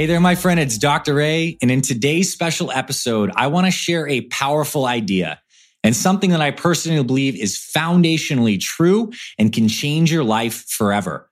Hey there, my friend. It's Dr. A. And in today's special episode, I want to share a powerful idea and something that I personally believe is foundationally true and can change your life forever.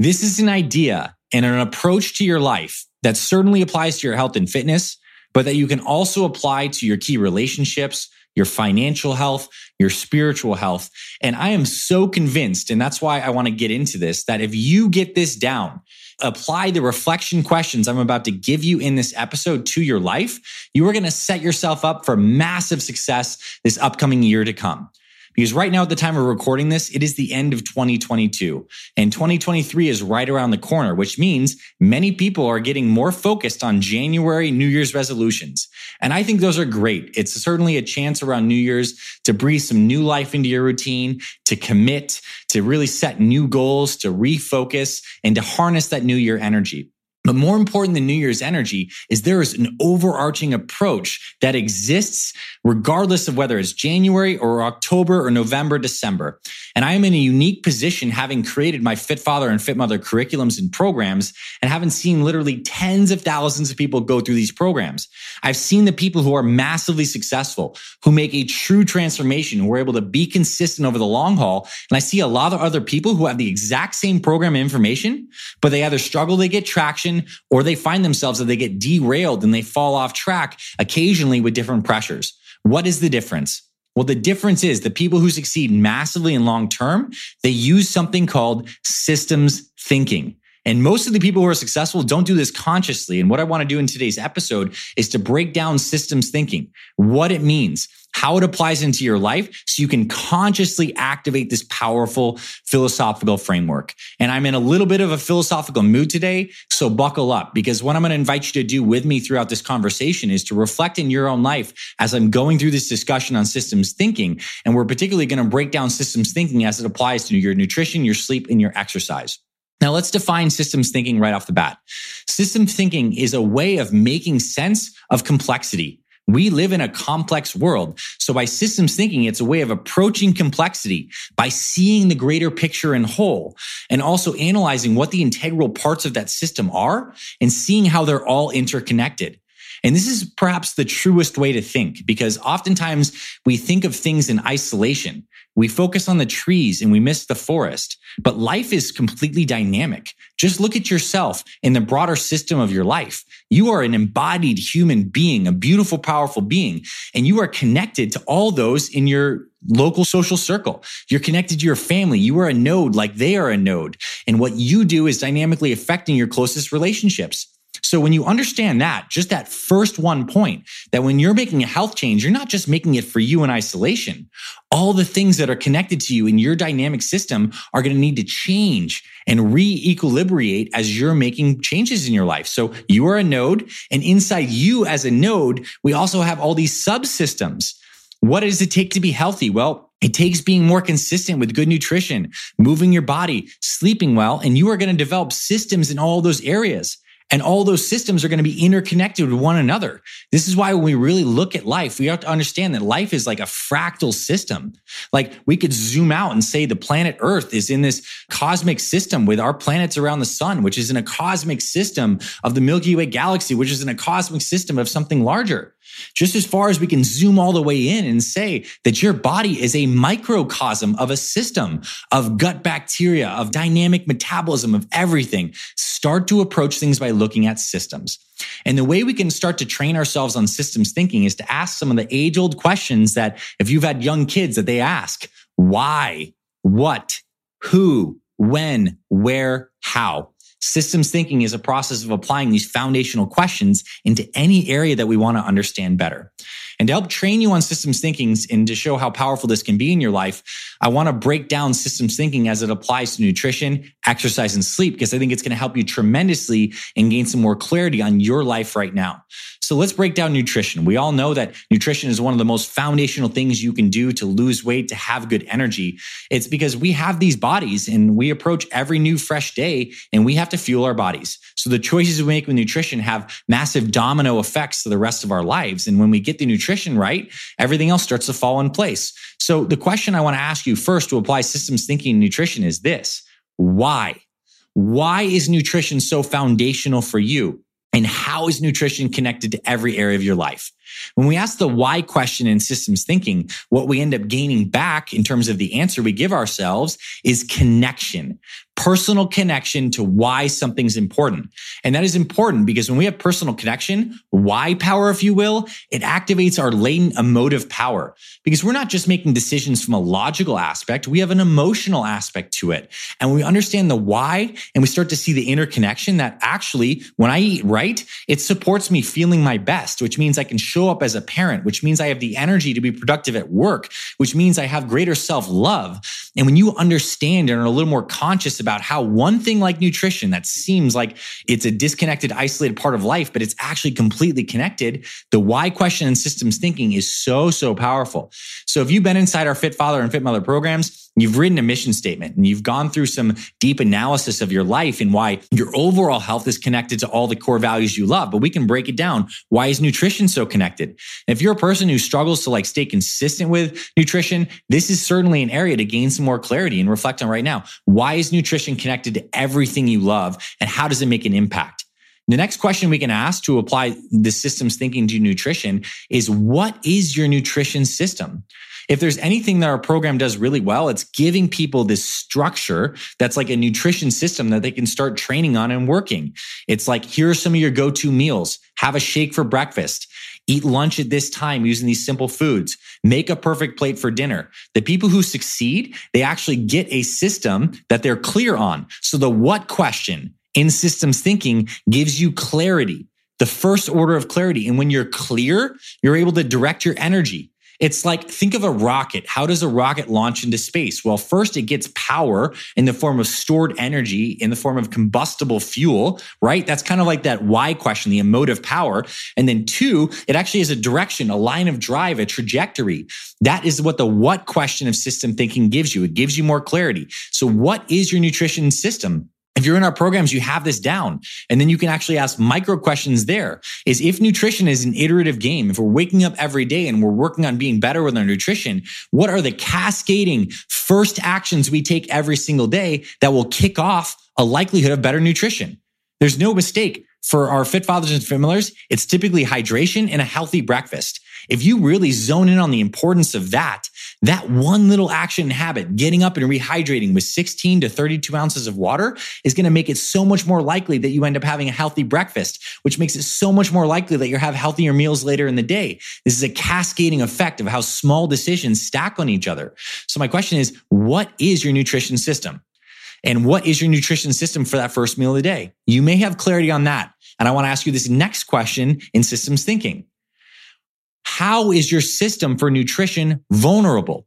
This is an idea and an approach to your life that certainly applies to your health and fitness, but that you can also apply to your key relationships, your financial health, your spiritual health. And I am so convinced, and that's why I want to get into this, that if you get this down, apply the reflection questions I'm about to give you in this episode to your life, you are going to set yourself up for massive success this upcoming year to come. Because right now, at the time of recording this, it is the end of 2022 and 2023 is right around the corner, which means many people are getting more focused on January New Year's resolutions. And I think those are great. It's certainly a chance around New Year's to breathe some new life into your routine, to commit, to really set new goals, to refocus and to harness that new year energy. But more important than New Year's energy is there is an overarching approach that exists regardless of whether it's January or October or November, December. And I am in a unique position having created my Fit Father and Fit Mother curriculums and programs and having seen literally tens of thousands of people go through these programs. I've seen the people who are massively successful, who make a true transformation, who are able to be consistent over the long haul. And I see a lot of other people who have the exact same program information, but they either struggle to get traction or they find themselves that they get derailed and they fall off track occasionally with different pressures. What is the difference? Well, the difference is the people who succeed massively and long term, they use something called systems thinking. And most of the people who are successful don't do this consciously. And what I want to do in today's episode is to break down systems thinking, what it means, how it applies into your life so you can consciously activate this powerful philosophical framework. And I'm in a little bit of a philosophical mood today. So buckle up because what I'm going to invite you to do with me throughout this conversation is to reflect in your own life as I'm going through this discussion on systems thinking. And we're particularly going to break down systems thinking as it applies to your nutrition, your sleep, and your exercise. Now let's define systems thinking right off the bat. Systems thinking is a way of making sense of complexity. We live in a complex world. So by systems thinking, it's a way of approaching complexity by seeing the greater picture in whole and also analyzing what the integral parts of that system are and seeing how they're all interconnected. And this is perhaps the truest way to think because oftentimes we think of things in isolation. We focus on the trees and we miss the forest. But life is completely dynamic. Just look at yourself in the broader system of your life. You are an embodied human being, a beautiful, powerful being, and you are connected to all those in your local social circle. You're connected to your family. You are a node like they are a node. And what you do is dynamically affecting your closest relationships. So when you understand that, just that first one point, that when you're making a health change, you're not just making it for you in isolation. All the things that are connected to you in your dynamic system are going to need to change and re-equilibrate as you're making changes in your life. So you are a node and inside you as a node, we also have all these subsystems. What does it take to be healthy? Well, it takes being more consistent with good nutrition, moving your body, sleeping well, and you are going to develop systems in all those areas. And all those systems are going to be interconnected with one another. This is why when we really look at life, we have to understand that life is like a fractal system. Like we could zoom out and say the planet Earth is in this cosmic system with our planets around the sun, which is in a cosmic system of the Milky Way galaxy, which is in a cosmic system of something larger. Just as far as we can zoom all the way in and say that your body is a microcosm of a system of gut bacteria, of dynamic metabolism, of everything. Start to approach things by looking at systems. And the way we can start to train ourselves on systems thinking is to ask some of the age old questions that if you've had young kids that they ask, why, what, who, when, where, how. Systems thinking is a process of applying these foundational questions into any area that we want to understand better. And to help train you on systems thinking and to show how powerful this can be in your life, I want to break down systems thinking as it applies to nutrition, exercise, and sleep, because I think it's going to help you tremendously and gain some more clarity on your life right now. So let's break down nutrition. We all know that nutrition is one of the most foundational things you can do to lose weight, to have good energy. It's because we have these bodies and we approach every new fresh day and we have to fuel our bodies. So the choices we make with nutrition have massive domino effects to the rest of our lives. And when we get the nutrition right, everything else starts to fall in place. So the question I want to ask you first to apply systems thinking in nutrition is this. Why? Why is nutrition so foundational for you? And how is nutrition connected to every area of your life? When we ask the why question in systems thinking, what we end up gaining back in terms of the answer we give ourselves is connection, personal connection to why something's important. And that is important because when we have personal connection, why power, if you will, it activates our latent emotive power because we're not just making decisions from a logical aspect. We have an emotional aspect to it. And we understand the why and we start to see the interconnection that actually when I eat right, it supports me feeling my best, which means I can show up as a parent, which means I have the energy to be productive at work, which means I have greater self love. And when you understand and are a little more conscious about how one thing like nutrition that seems like it's a disconnected, isolated part of life, but it's actually completely connected, the why question and systems thinking is so, so powerful. So if you've been inside our Fit Father and Fit Mother programs, You've written a mission statement and you've gone through some deep analysis of your life and why your overall health is connected to all the core values you love. But we can break it down. Why is nutrition so connected? If you're a person who struggles to like stay consistent with nutrition, this is certainly an area to gain some more clarity and reflect on right now. Why is nutrition connected to everything you love and how does it make an impact? The next question we can ask to apply the systems thinking to nutrition is what is your nutrition system? If there's anything that our program does really well, it's giving people this structure that's like a nutrition system that they can start training on and working. It's like, here are some of your go to meals. Have a shake for breakfast. Eat lunch at this time using these simple foods. Make a perfect plate for dinner. The people who succeed, they actually get a system that they're clear on. So the what question in systems thinking gives you clarity the first order of clarity. And when you're clear, you're able to direct your energy. It's like, think of a rocket. How does a rocket launch into space? Well, first it gets power in the form of stored energy in the form of combustible fuel, right? That's kind of like that why question, the emotive power. And then two, it actually has a direction, a line of drive, a trajectory. That is what the what question of system thinking gives you. It gives you more clarity. So what is your nutrition system? If you're in our programs, you have this down. And then you can actually ask micro questions there is if nutrition is an iterative game, if we're waking up every day and we're working on being better with our nutrition, what are the cascading first actions we take every single day that will kick off a likelihood of better nutrition? There's no mistake for our fit fathers and mothers. It's typically hydration and a healthy breakfast. If you really zone in on the importance of that, that one little action habit, getting up and rehydrating with 16 to 32 ounces of water is going to make it so much more likely that you end up having a healthy breakfast, which makes it so much more likely that you have healthier meals later in the day. This is a cascading effect of how small decisions stack on each other. So my question is, what is your nutrition system? And what is your nutrition system for that first meal of the day? You may have clarity on that. And I want to ask you this next question in systems thinking. How is your system for nutrition vulnerable?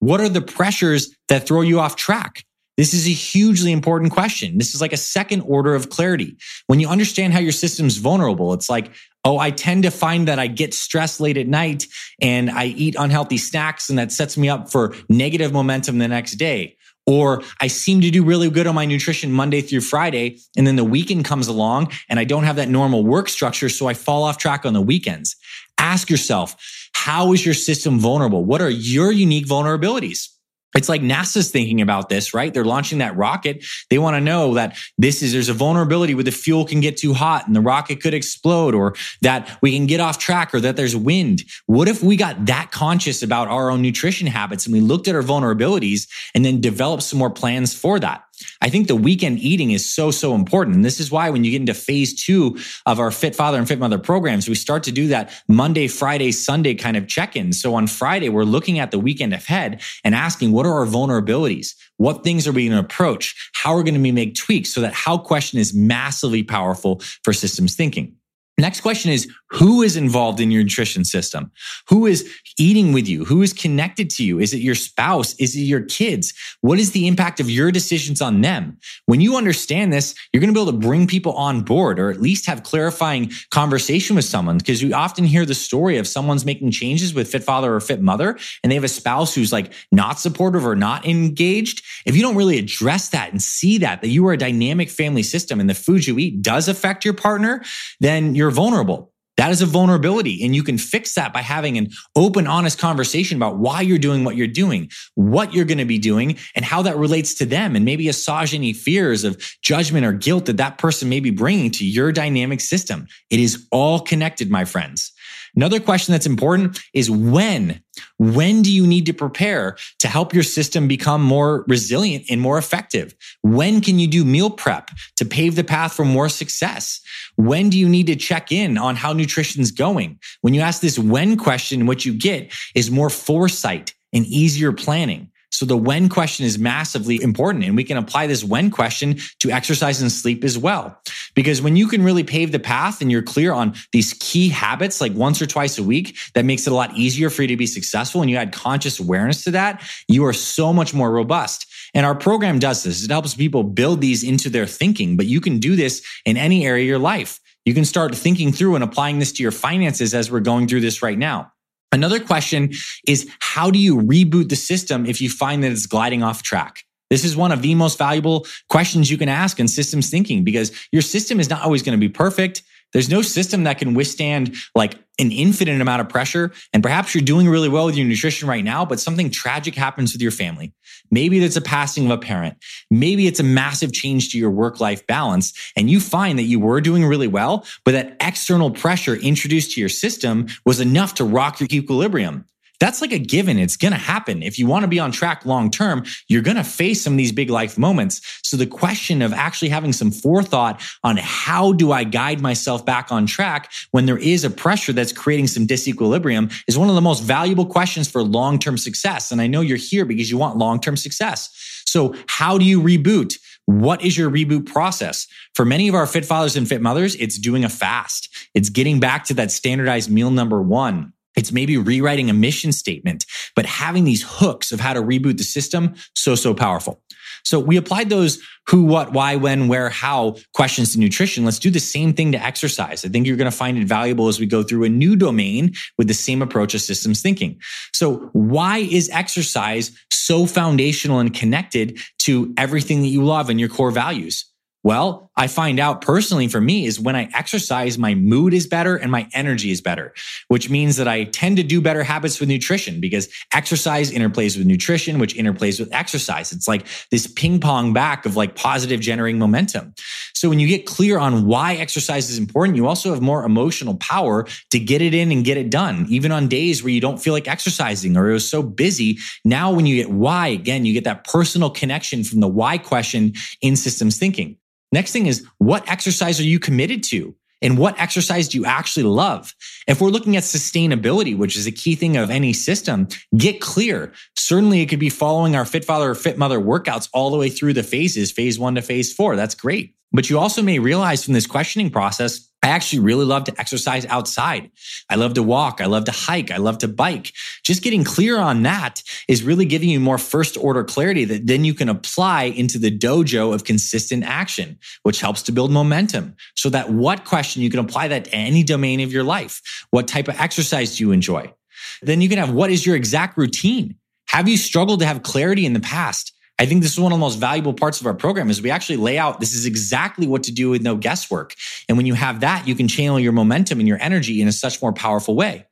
What are the pressures that throw you off track? This is a hugely important question. This is like a second order of clarity. When you understand how your system's vulnerable, it's like, oh, I tend to find that I get stressed late at night and I eat unhealthy snacks and that sets me up for negative momentum the next day. Or I seem to do really good on my nutrition Monday through Friday. And then the weekend comes along and I don't have that normal work structure. So I fall off track on the weekends. Ask yourself, how is your system vulnerable? What are your unique vulnerabilities? It's like NASA's thinking about this, right? They're launching that rocket. They want to know that this is, there's a vulnerability where the fuel can get too hot and the rocket could explode or that we can get off track or that there's wind. What if we got that conscious about our own nutrition habits and we looked at our vulnerabilities and then developed some more plans for that? I think the weekend eating is so, so important. And this is why when you get into phase two of our Fit Father and Fit Mother programs, we start to do that Monday, Friday, Sunday kind of check in. So on Friday, we're looking at the weekend ahead and asking, what are our vulnerabilities? What things are we going to approach? How are we going to make tweaks so that how question is massively powerful for systems thinking? Next question is who is involved in your nutrition system? Who is eating with you? Who is connected to you? Is it your spouse? Is it your kids? What is the impact of your decisions on them? When you understand this, you're going to be able to bring people on board or at least have clarifying conversation with someone because we often hear the story of someone's making changes with fit father or fit mother and they have a spouse who's like not supportive or not engaged. If you don't really address that and see that, that you are a dynamic family system and the food you eat does affect your partner, then you're vulnerable That is a vulnerability. And you can fix that by having an open, honest conversation about why you're doing what you're doing, what you're going to be doing, and how that relates to them. And maybe assuage any fears of judgment or guilt that that person may be bringing to your dynamic system. It is all connected, my friends. Another question that's important is when? When do you need to prepare to help your system become more resilient and more effective? When can you do meal prep to pave the path for more success? When do you need to check in on how nutrition's going? When you ask this when question, what you get is more foresight and easier planning. So the when question is massively important. And we can apply this when question to exercise and sleep as well. Because when you can really pave the path and you're clear on these key habits, like once or twice a week, that makes it a lot easier for you to be successful. And you add conscious awareness to that, you are so much more robust. And our program does this. It helps people build these into their thinking, but you can do this in any area of your life. You can start thinking through and applying this to your finances as we're going through this right now. Another question is how do you reboot the system if you find that it's gliding off track? This is one of the most valuable questions you can ask in systems thinking because your system is not always going to be perfect. There's no system that can withstand like an infinite amount of pressure. And perhaps you're doing really well with your nutrition right now, but something tragic happens with your family. Maybe that's a passing of a parent. Maybe it's a massive change to your work life balance. And you find that you were doing really well, but that external pressure introduced to your system was enough to rock your equilibrium. That's like a given. It's going to happen. If you want to be on track long term, you're going to face some of these big life moments. So the question of actually having some forethought on how do I guide myself back on track when there is a pressure that's creating some disequilibrium is one of the most valuable questions for long term success. And I know you're here because you want long term success. So how do you reboot? What is your reboot process? For many of our fit fathers and fit mothers, it's doing a fast. It's getting back to that standardized meal number one. It's maybe rewriting a mission statement, but having these hooks of how to reboot the system, so, so powerful. So we applied those who, what, why, when, where, how questions to nutrition. Let's do the same thing to exercise. I think you're going to find it valuable as we go through a new domain with the same approach of systems thinking. So why is exercise so foundational and connected to everything that you love and your core values? Well, I find out personally for me is when I exercise, my mood is better and my energy is better, which means that I tend to do better habits with nutrition because exercise interplays with nutrition, which interplays with exercise. It's like this ping pong back of like positive generating momentum. So when you get clear on why exercise is important, you also have more emotional power to get it in and get it done. Even on days where you don't feel like exercising or it was so busy. Now, when you get why, again, you get that personal connection from the why question in systems thinking. Next thing is what exercise are you committed to? And what exercise do you actually love? If we're looking at sustainability, which is a key thing of any system, get clear. Certainly it could be following our Fit Father or Fit Mother workouts all the way through the phases, phase one to phase four. That's great. But you also may realize from this questioning process, I actually really love to exercise outside. I love to walk. I love to hike. I love to bike. Just getting clear on that is really giving you more first order clarity that then you can apply into the dojo of consistent action, which helps to build momentum. So that what question you can apply that to any domain of your life. What type of exercise do you enjoy? Then you can have what is your exact routine? Have you struggled to have clarity in the past? I think this is one of the most valuable parts of our program is we actually lay out this is exactly what to do with no guesswork. And when you have that, you can channel your momentum and your energy in a such more powerful way.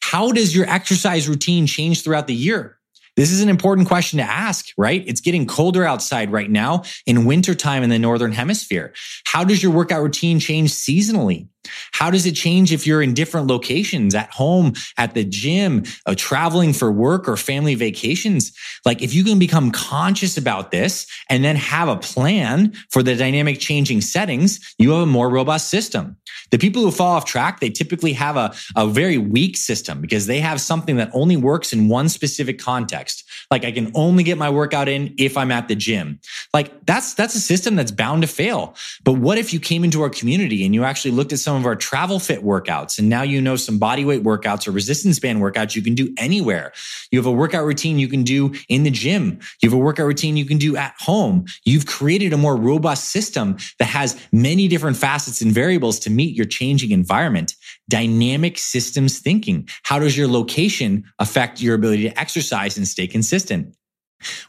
How does your exercise routine change throughout the year? This is an important question to ask, right? It's getting colder outside right now in wintertime in the Northern hemisphere. How does your workout routine change seasonally? How does it change if you're in different locations at home, at the gym, uh, traveling for work or family vacations? Like if you can become conscious about this and then have a plan for the dynamic changing settings, you have a more robust system. The people who fall off track, they typically have a, a very weak system because they have something that only works in one specific context. Like I can only get my workout in if I'm at the gym. Like that's, that's a system that's bound to fail. But what if you came into our community and you actually looked at some of our travel fit workouts. And now you know some body weight workouts or resistance band workouts you can do anywhere. You have a workout routine you can do in the gym. You have a workout routine you can do at home. You've created a more robust system that has many different facets and variables to meet your changing environment. Dynamic systems thinking. How does your location affect your ability to exercise and stay consistent?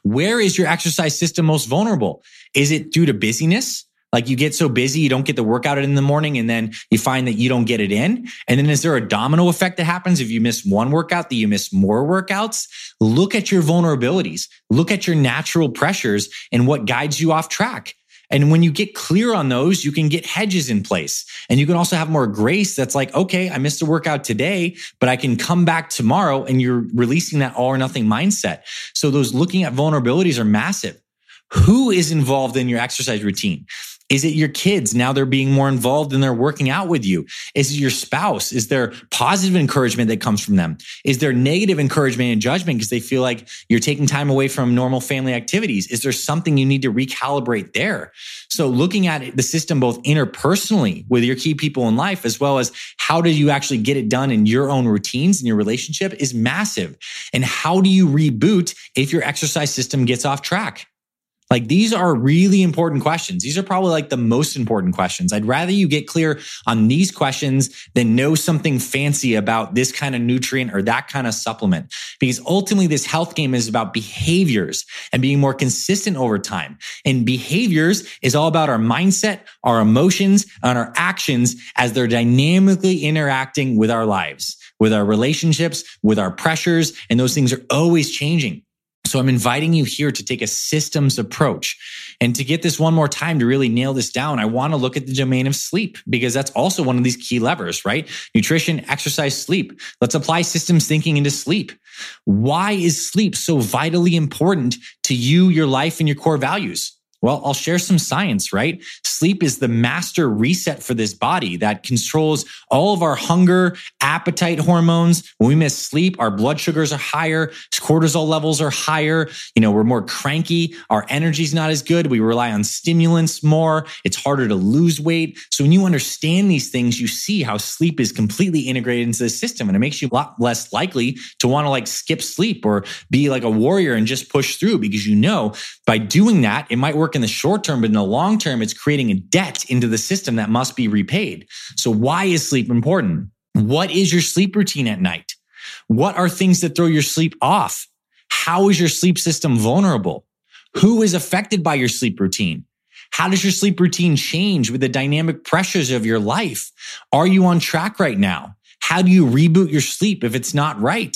Where is your exercise system most vulnerable? Is it due to busyness? Like you get so busy, you don't get the workout in the morning and then you find that you don't get it in. And then is there a domino effect that happens if you miss one workout that you miss more workouts? Look at your vulnerabilities. Look at your natural pressures and what guides you off track. And when you get clear on those, you can get hedges in place and you can also have more grace. That's like, okay, I missed a workout today, but I can come back tomorrow and you're releasing that all or nothing mindset. So those looking at vulnerabilities are massive. Who is involved in your exercise routine? Is it your kids? Now they're being more involved and they're working out with you. Is it your spouse? Is there positive encouragement that comes from them? Is there negative encouragement and judgment because they feel like you're taking time away from normal family activities? Is there something you need to recalibrate there? So looking at the system both interpersonally with your key people in life, as well as how do you actually get it done in your own routines and your relationship is massive. And how do you reboot if your exercise system gets off track? Like these are really important questions. These are probably like the most important questions. I'd rather you get clear on these questions than know something fancy about this kind of nutrient or that kind of supplement. Because ultimately this health game is about behaviors and being more consistent over time. And behaviors is all about our mindset, our emotions, and our actions as they're dynamically interacting with our lives, with our relationships, with our pressures. And those things are always changing. So I'm inviting you here to take a systems approach. And to get this one more time to really nail this down, I want to look at the domain of sleep because that's also one of these key levers, right? Nutrition, exercise, sleep. Let's apply systems thinking into sleep. Why is sleep so vitally important to you, your life, and your core values? Well, I'll share some science, right? Sleep is the master reset for this body that controls all of our hunger, appetite hormones. When we miss sleep, our blood sugars are higher, cortisol levels are higher. You know, we're more cranky. Our energy's not as good. We rely on stimulants more. It's harder to lose weight. So when you understand these things, you see how sleep is completely integrated into the system and it makes you a lot less likely to want to like skip sleep or be like a warrior and just push through because you know by doing that, it might work in the short term, but in the long term, it's creating a debt into the system that must be repaid. So why is sleep important? What is your sleep routine at night? What are things that throw your sleep off? How is your sleep system vulnerable? Who is affected by your sleep routine? How does your sleep routine change with the dynamic pressures of your life? Are you on track right now? How do you reboot your sleep if it's not right?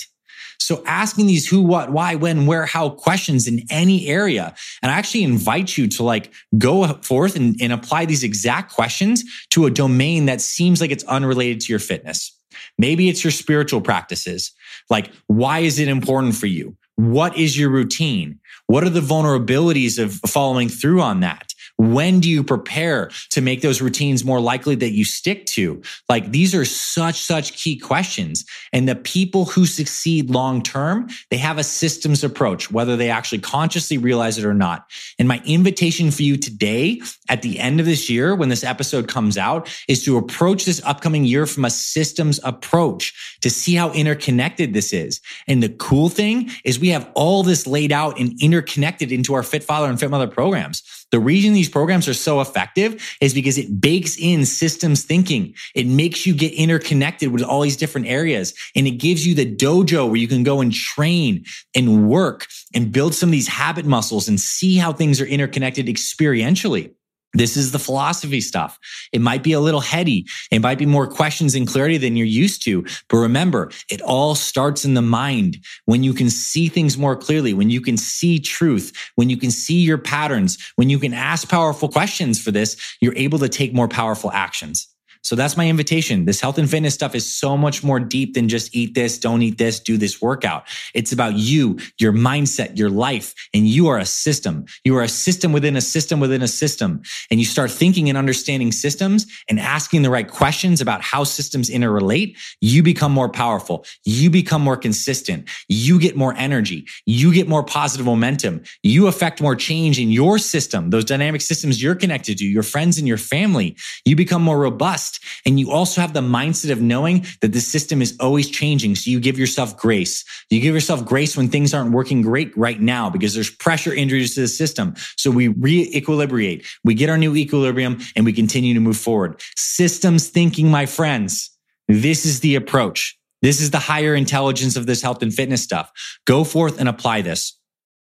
So asking these who, what, why, when, where, how questions in any area. And I actually invite you to like go forth and, and apply these exact questions to a domain that seems like it's unrelated to your fitness. Maybe it's your spiritual practices. Like, why is it important for you? What is your routine? What are the vulnerabilities of following through on that? When do you prepare to make those routines more likely that you stick to? Like these are such, such key questions. And the people who succeed long term, they have a systems approach, whether they actually consciously realize it or not. And my invitation for you today at the end of this year, when this episode comes out, is to approach this upcoming year from a systems approach to see how interconnected this is. And the cool thing is we have all this laid out and interconnected into our Fit Father and Fit Mother programs. The reason these programs are so effective is because it bakes in systems thinking. It makes you get interconnected with all these different areas and it gives you the dojo where you can go and train and work and build some of these habit muscles and see how things are interconnected experientially. This is the philosophy stuff. It might be a little heady. It might be more questions and clarity than you're used to. But remember, it all starts in the mind. When you can see things more clearly, when you can see truth, when you can see your patterns, when you can ask powerful questions for this, you're able to take more powerful actions. So that's my invitation. This health and fitness stuff is so much more deep than just eat this, don't eat this, do this workout. It's about you, your mindset, your life, and you are a system. You are a system within a system within a system. And you start thinking and understanding systems and asking the right questions about how systems interrelate. You become more powerful. You become more consistent. You get more energy. You get more positive momentum. You affect more change in your system, those dynamic systems you're connected to, your friends and your family. You become more robust And you also have the mindset of knowing that the system is always changing. So you give yourself grace. You give yourself grace when things aren't working great right now because there's pressure injuries to the system. So we re-equilibrate. We get our new equilibrium and we continue to move forward. Systems thinking, my friends. This is the approach. This is the higher intelligence of this health and fitness stuff. Go forth and apply this.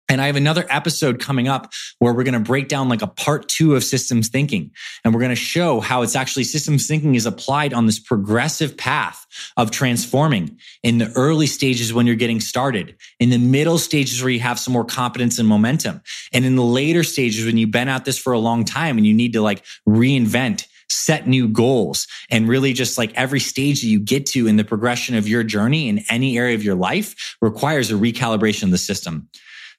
And I have another episode coming up where we're going to break down like a part two of systems thinking. And we're going to show how it's actually systems thinking is applied on this progressive path of transforming in the early stages when you're getting started, in the middle stages where you have some more competence and momentum, and in the later stages when you've been at this for a long time and you need to like reinvent set new goals and really just like every stage that you get to in the progression of your journey in any area of your life requires a recalibration of the system.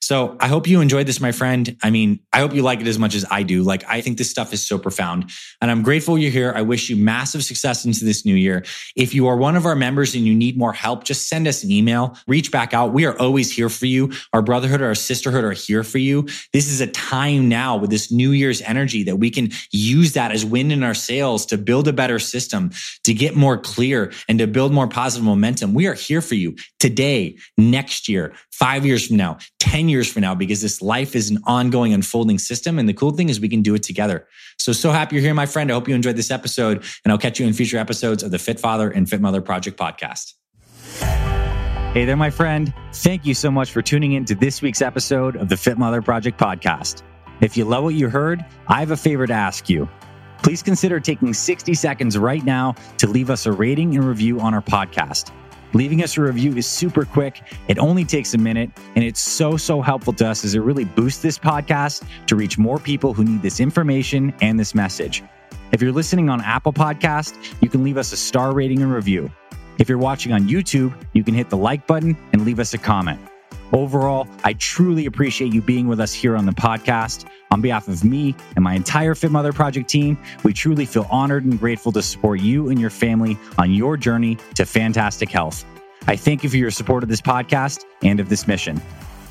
So I hope you enjoyed this, my friend. I mean, I hope you like it as much as I do. Like, I think this stuff is so profound and I'm grateful you're here. I wish you massive success into this new year. If you are one of our members and you need more help, just send us an email, reach back out. We are always here for you. Our brotherhood or our sisterhood are here for you. This is a time now with this new year's energy that we can use that as wind in our sails to build a better system, to get more clear and to build more positive momentum. We are here for you today, next year, five years from now, 10 years from now, because this life is an ongoing unfolding system. And the cool thing is we can do it together. So, so happy you're here, my friend. I hope you enjoyed this episode and I'll catch you in future episodes of the Fit Father and Fit Mother Project podcast. Hey there, my friend. Thank you so much for tuning in to this week's episode of the Fit Mother Project podcast. If you love what you heard, I have a favor to ask you. Please consider taking 60 seconds right now to leave us a rating and review on our podcast. Leaving us a review is super quick. It only takes a minute, and it's so, so helpful to us as it really boosts this podcast to reach more people who need this information and this message. If you're listening on Apple Podcast, you can leave us a star rating and review. If you're watching on YouTube, you can hit the like button and leave us a comment. Overall, I truly appreciate you being with us here on the podcast. On behalf of me and my entire Fit Mother Project team, we truly feel honored and grateful to support you and your family on your journey to fantastic health. I thank you for your support of this podcast and of this mission.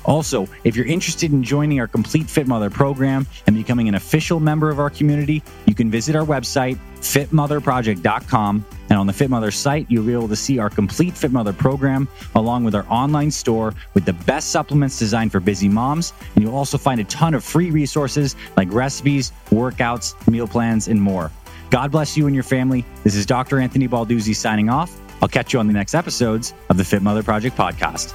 Also, if you're interested in joining our Complete Fit Mother program and becoming an official member of our community, you can visit our website, fitmotherproject.com. And on the Fit Mother site, you'll be able to see our Complete Fit Mother program along with our online store with the best supplements designed for busy moms. And you'll also find a ton of free resources like recipes, workouts, meal plans, and more. God bless you and your family. This is Dr. Anthony Balduzzi signing off. I'll catch you on the next episodes of the Fit Mother Project podcast.